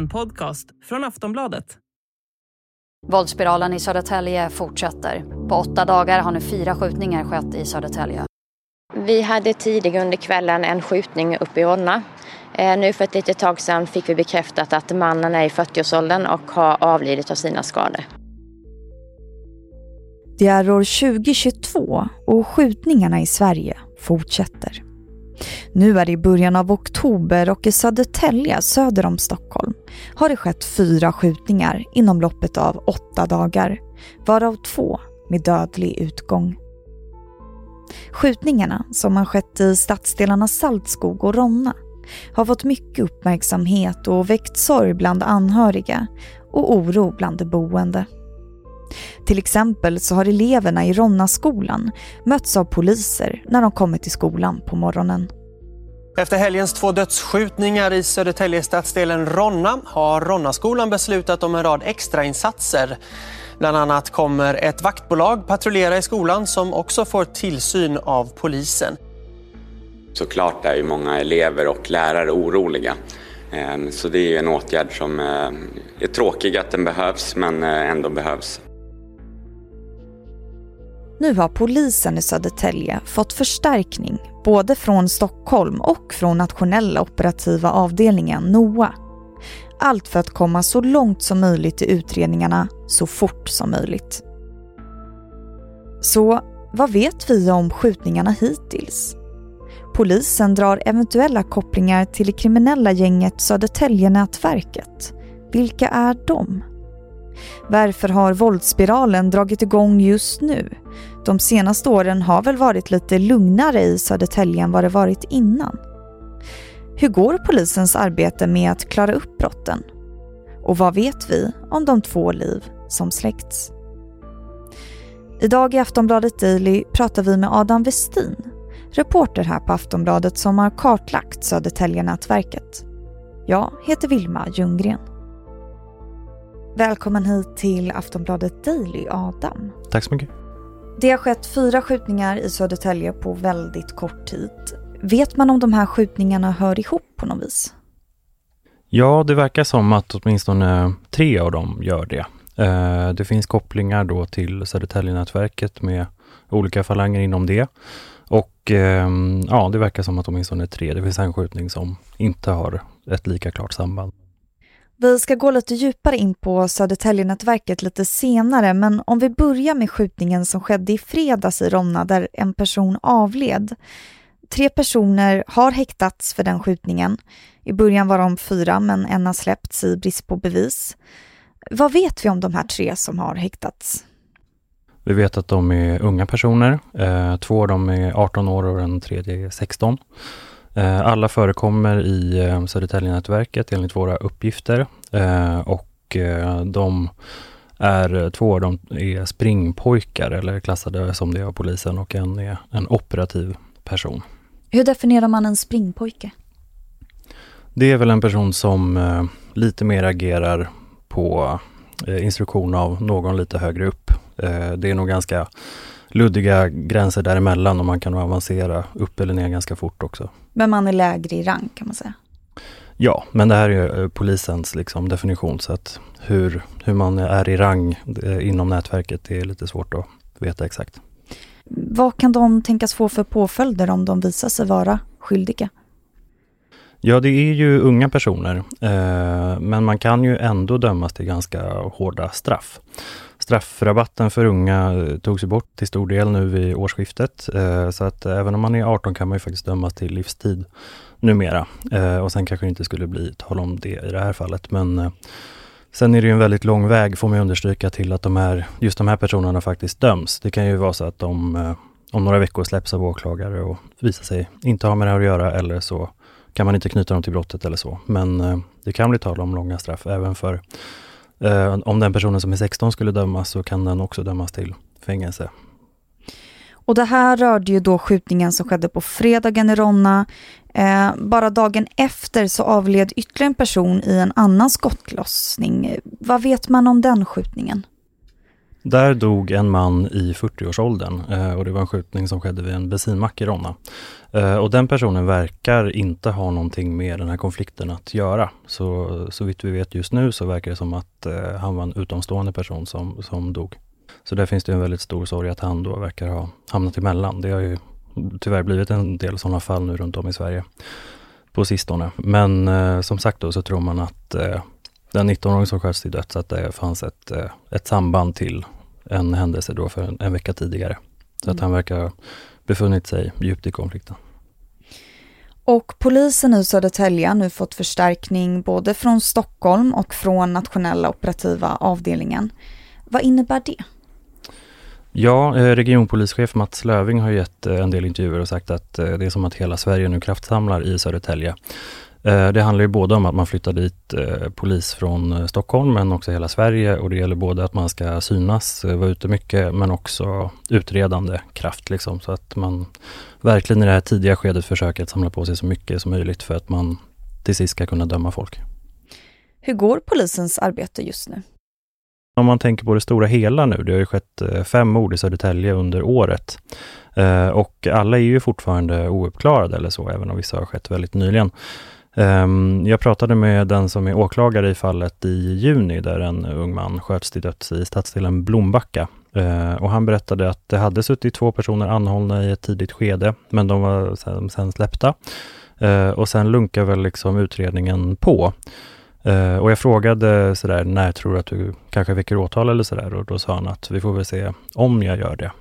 En podcast från Aftonbladet. Våldsspiralen i Södertälje fortsätter. På åtta dagar har nu fyra skjutningar skett i Södertälje. Vi hade tidigare under kvällen en skjutning uppe i Ronna. Eh, nu för ett litet tag sedan fick vi bekräftat att mannen är i 40-årsåldern och har avlidit av sina skador. Det är år 2022 och skjutningarna i Sverige fortsätter. Nu är det i början av oktober och i Södertälje söder om Stockholm har det skett fyra skjutningar inom loppet av åtta dagar, varav två med dödlig utgång. Skjutningarna, som har skett i stadsdelarna Saltskog och Ronna, har fått mycket uppmärksamhet och väckt sorg bland anhöriga och oro bland de boende. Till exempel så har eleverna i Ronnaskolan mötts av poliser när de kommit till skolan på morgonen. Efter helgens två dödsskjutningar i Södertälje stadsdelen Ronna har Ronnaskolan beslutat om en rad extrainsatser. Bland annat kommer ett vaktbolag patrullera i skolan som också får tillsyn av polisen. Såklart är ju många elever och lärare oroliga. Ehm, så det är en åtgärd som eh, är tråkig att den behövs men eh, ändå behövs. Nu har polisen i Södertälje fått förstärkning både från Stockholm och från nationella operativa avdelningen NOA. Allt för att komma så långt som möjligt i utredningarna så fort som möjligt. Så vad vet vi om skjutningarna hittills? Polisen drar eventuella kopplingar till det kriminella gänget Södertäljenätverket. Vilka är de? Varför har våldsspiralen dragit igång just nu? De senaste åren har väl varit lite lugnare i Södertälje än vad det varit innan. Hur går polisens arbete med att klara upp brotten? Och vad vet vi om de två liv som släckts? Idag i Aftonbladet Daily pratar vi med Adam Westin, reporter här på Aftonbladet som har kartlagt Södertäljenätverket. Jag heter Vilma Ljunggren. Välkommen hit till Aftonbladet Daily, Adam. Tack så mycket. Det har skett fyra skjutningar i Södertälje på väldigt kort tid. Vet man om de här skjutningarna hör ihop på något vis? Ja, det verkar som att åtminstone tre av dem gör det. Eh, det finns kopplingar då till Södertäljenätverket med olika falanger inom det. Och ehm, ja, det verkar som att åtminstone tre. Det finns en skjutning som inte har ett lika klart samband. Vi ska gå lite djupare in på Södertäljenätverket lite senare, men om vi börjar med skjutningen som skedde i fredags i Ronna där en person avled. Tre personer har häktats för den skjutningen. I början var de fyra, men en har släppts i brist på bevis. Vad vet vi om de här tre som har häktats? Vi vet att de är unga personer. Eh, två av dem är 18 år och den tredje är 16. Eh, alla förekommer i eh, Södertäljenätverket enligt våra uppgifter eh, och de är, två av dem är springpojkar eller klassade som det av polisen och en är en operativ person. Hur definierar man en springpojke? Det är väl en person som lite mer agerar på instruktion av någon lite högre upp. Det är nog ganska luddiga gränser däremellan och man kan avancera upp eller ner ganska fort också. Men man är lägre i rang kan man säga? Ja, men det här är polisens liksom definition så att hur, hur man är i rang eh, inom nätverket det är lite svårt att veta exakt. Vad kan de tänkas få för påföljder om de visar sig vara skyldiga? Ja, det är ju unga personer, eh, men man kan ju ändå dömas till ganska hårda straff. Straffrabatten för unga eh, togs ju bort till stor del nu vid årsskiftet. Eh, så att eh, även om man är 18 kan man ju faktiskt dömas till livstid numera. Eh, och sen kanske det inte skulle bli tal om det i det här fallet. Men eh, sen är det ju en väldigt lång väg, får man understryka, till att de här, just de här personerna faktiskt döms. Det kan ju vara så att de om några veckor släpps av åklagare och visar sig inte ha med det här att göra eller så kan man inte knyta dem till brottet eller så. Men det kan bli tal om långa straff även för Eh, om den personen som är 16 skulle dömas så kan den också dömas till fängelse. Och det här rörde ju då skjutningen som skedde på fredagen i Ronna. Eh, bara dagen efter så avled ytterligare en person i en annan skottlossning. Vad vet man om den skjutningen? Där dog en man i 40-årsåldern eh, och det var en skjutning som skedde vid en bensinmack i Ronna. Eh, och den personen verkar inte ha någonting med den här konflikten att göra. Så, så vitt vi vet just nu så verkar det som att eh, han var en utomstående person som, som dog. Så där finns det en väldigt stor sorg att han då verkar ha hamnat emellan. Det har ju tyvärr blivit en del sådana fall nu runt om i Sverige på sistone. Men som sagt då så tror man att den 19-åring som sköts till döds, att det fanns ett, eh, ett samband till en händelse då för en, en vecka tidigare. Så mm. att han verkar ha befunnit sig djupt i konflikten. Och polisen i Södertälje har nu fått förstärkning både från Stockholm och från nationella operativa avdelningen. Vad innebär det? Ja, eh, regionpolischef Mats Löving har gett eh, en del intervjuer och sagt att det är som att hela Sverige nu kraftsamlar i Södertälje. Eh, det handlar ju både om att man flyttar dit eh, polis från eh, Stockholm men också hela Sverige och det gäller både att man ska synas, vara ute mycket men också utredande kraft liksom så att man verkligen i det här tidiga skedet försöker att samla på sig så mycket som möjligt för att man till sist ska kunna döma folk. Hur går polisens arbete just nu? Om man tänker på det stora hela nu, det har ju skett fem mord i Södertälje under året. och alla är ju fortfarande ouppklarade eller så, även om vissa har skett väldigt nyligen. Ehm, jag pratade med den som är åklagare i fallet i juni där en ung man sköts till döds i stadsdelen Blombacka. Ehm, och han berättade att det hade suttit två personer anhållna i ett tidigt skede, men de var sen, sen släppta. Ehm, och sen lunkar väl liksom utredningen på. Och jag frågade sådär, när tror du att du kanske väcker åtal eller sådär? Och då sa han att vi får väl se om jag gör det.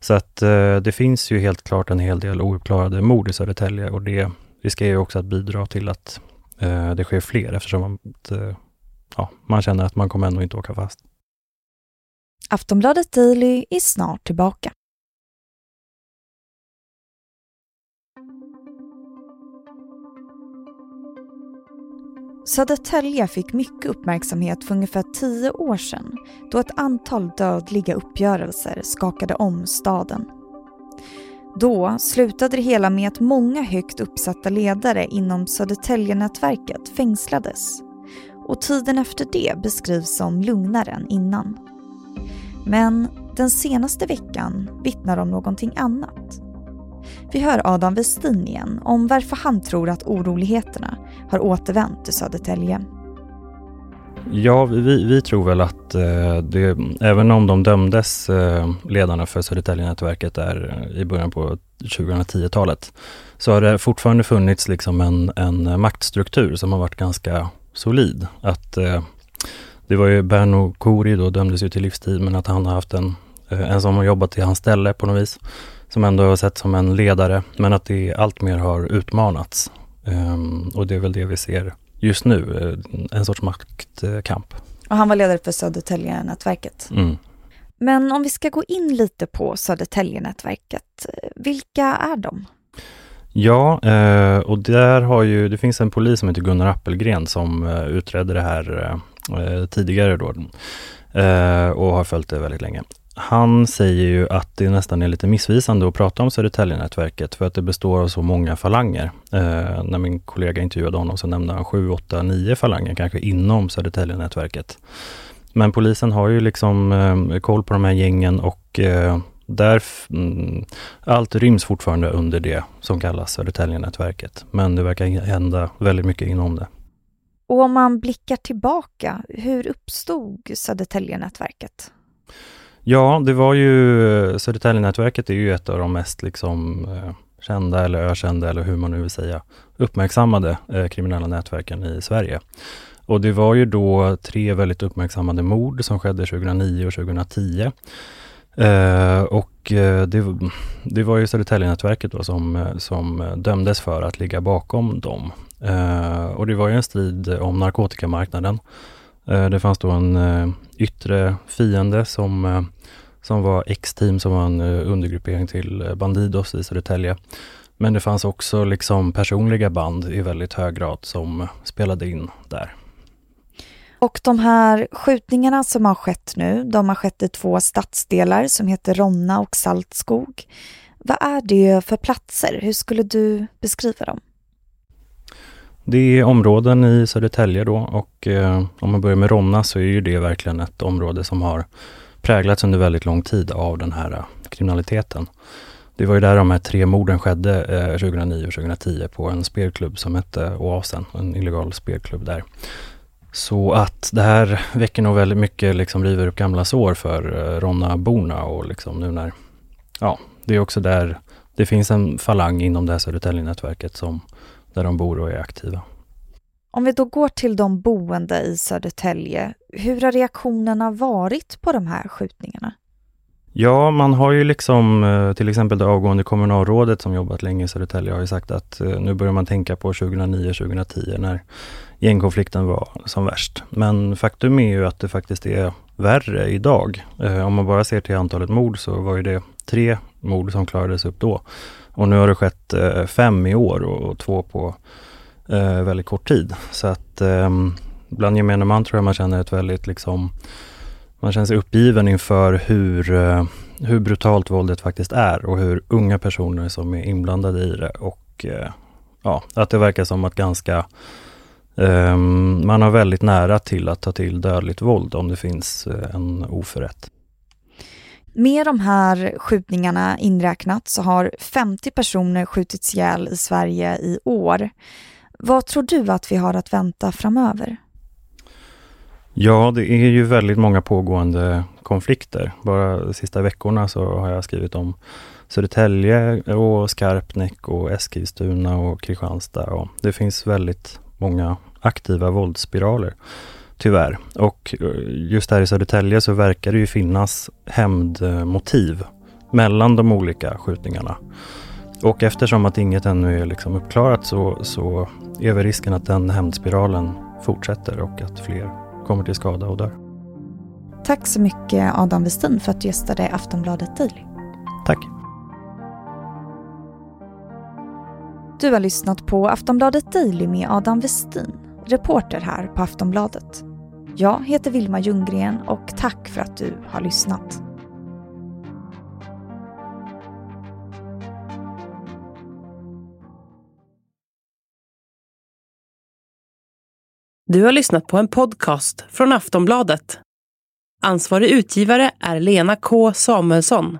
Så att eh, det finns ju helt klart en hel del ouppklarade mord i Södertälje och det riskerar ju också att bidra till att eh, det sker fler eftersom man, eh, ja, man känner att man kommer ändå inte åka fast. Aftonbladet Daily är snart tillbaka. Södertälje fick mycket uppmärksamhet för ungefär tio år sedan då ett antal dödliga uppgörelser skakade om staden. Då slutade det hela med att många högt uppsatta ledare inom Södertäljenätverket fängslades och tiden efter det beskrivs som lugnare än innan. Men den senaste veckan vittnar om någonting annat. Vi hör Adam Westin igen om varför han tror att oroligheterna har återvänt till Södertälje. Ja, vi, vi tror väl att eh, det, även om de dömdes, eh, ledarna för Södertäljenätverket där eh, i början på 2010-talet, så har det fortfarande funnits liksom en, en maktstruktur som har varit ganska solid. Att eh, det var ju Berno Kori då dömdes ju till livstid, men att han har haft en, eh, en som har jobbat i hans ställe på något vis, som ändå har sett som en ledare, men att det allt mer har utmanats. Ehm, och det är väl det vi ser just nu, eh, en sorts maktkamp. Och han var ledare för Södertäljenätverket. Mm. Men om vi ska gå in lite på Södertäljenätverket, vilka är de? Ja, eh, och där har ju, det finns en polis som heter Gunnar Appelgren som eh, utredde det här tidigare då och har följt det väldigt länge. Han säger ju att det nästan är lite missvisande att prata om Södertäljenätverket för att det består av så många falanger. Eh, när min kollega intervjuade honom så nämnde han 7, 8, 9 falanger kanske inom Södertäljenätverket. Men polisen har ju liksom eh, koll på de här gängen och eh, där, mm, allt ryms fortfarande under det som kallas Södertäljenätverket. Men det verkar hända väldigt mycket inom det. Och om man blickar tillbaka, hur uppstod Södertäljenätverket? Ja, det var ju Södertäljenätverket är ju ett av de mest liksom eh, kända eller ökända eller hur man nu vill säga uppmärksammade eh, kriminella nätverken i Sverige. Och det var ju då tre väldigt uppmärksammade mord som skedde 2009 och 2010. Eh, och eh, det, det, var ju Södertäljenätverket då som, eh, som dömdes för att ligga bakom dem. Eh, och det var ju en strid om narkotikamarknaden Eh, det fanns då en eh, yttre fiende som, eh, som var X-team som var en undergruppering till Bandidos i Södertälje. Men det fanns också liksom personliga band i väldigt hög grad som spelade in där. Och de här skjutningarna som har skett nu, de har skett i två stadsdelar som heter Ronna och Saltskog. Vad är det för platser? Hur skulle du beskriva dem? Det är områden i Södertälje då och eh, om man börjar med Ronna så är ju det verkligen ett område som har präglats under väldigt lång tid av den här eh, kriminaliteten. Det var ju där de här tre morden skedde eh, 2009 och 2010 på en spelklubb som hette Oasen, en illegal spelklubb där. Så att det här väcker nog väldigt mycket, liksom river upp gamla sår för eh, Ronna-borna och liksom nu när, ja, det är också där det finns en falang inom det här Södertälje-nätverket som, där de bor och är aktiva. Om vi då går till de boende i Södertälje, hur har reaktionerna varit på de här skjutningarna? Ja, man har ju liksom eh, till exempel det avgående kommunalrådet som jobbat länge i Södertälje har ju sagt att eh, nu börjar man tänka på 2009-2010 när gängkonflikten var som värst. Men faktum är ju att det faktiskt är värre idag. Eh, om man bara ser till antalet mord så var ju det tre mord som klarades upp då. Och nu har det skett eh, fem i år och två på eh, väldigt kort tid. Så att ehm, bland gemene man tror jag man känner ett väldigt liksom man känner sig uppgiven inför hur, eh, hur brutalt våldet faktiskt är och hur unga personer som är inblandade i det och eh, ja, att det verkar som att ganska um, man har väldigt nära till att ta till dödligt våld om det finns eh, en oförrätt. Med de här skjutningarna inräknat så har 50 personer skjutits ihjäl i Sverige i år. Vad tror du att vi har att vänta framöver? Ja, det är ju väldigt många pågående konflikter. Bara de sista veckorna så har jag skrivit om Södertälje och Skarpnäck och Eskilstuna och Kristianstad. Och det finns väldigt många aktiva våldsspiraler, tyvärr. Och eh, just här i Södertälje så verkar det ju finnas hämndmotiv mellan de olika skjutningarna. Och eftersom att inget ännu är liksom uppklarat så, så är väl risken att den hämndspiralen fortsätter och att fler kommer till skada och dör. Tack så mycket Adam Westin för att du gästade Aftonbladet Daily. Tack. Du har lyssnat på Aftonbladet Daily med Adam Westin, reporter här på Aftonbladet. Jag heter Vilma Ljunggren och tack för att du har lyssnat. Du har lyssnat på en podcast från Aftonbladet. Ansvarig utgivare är Lena K Samuelsson.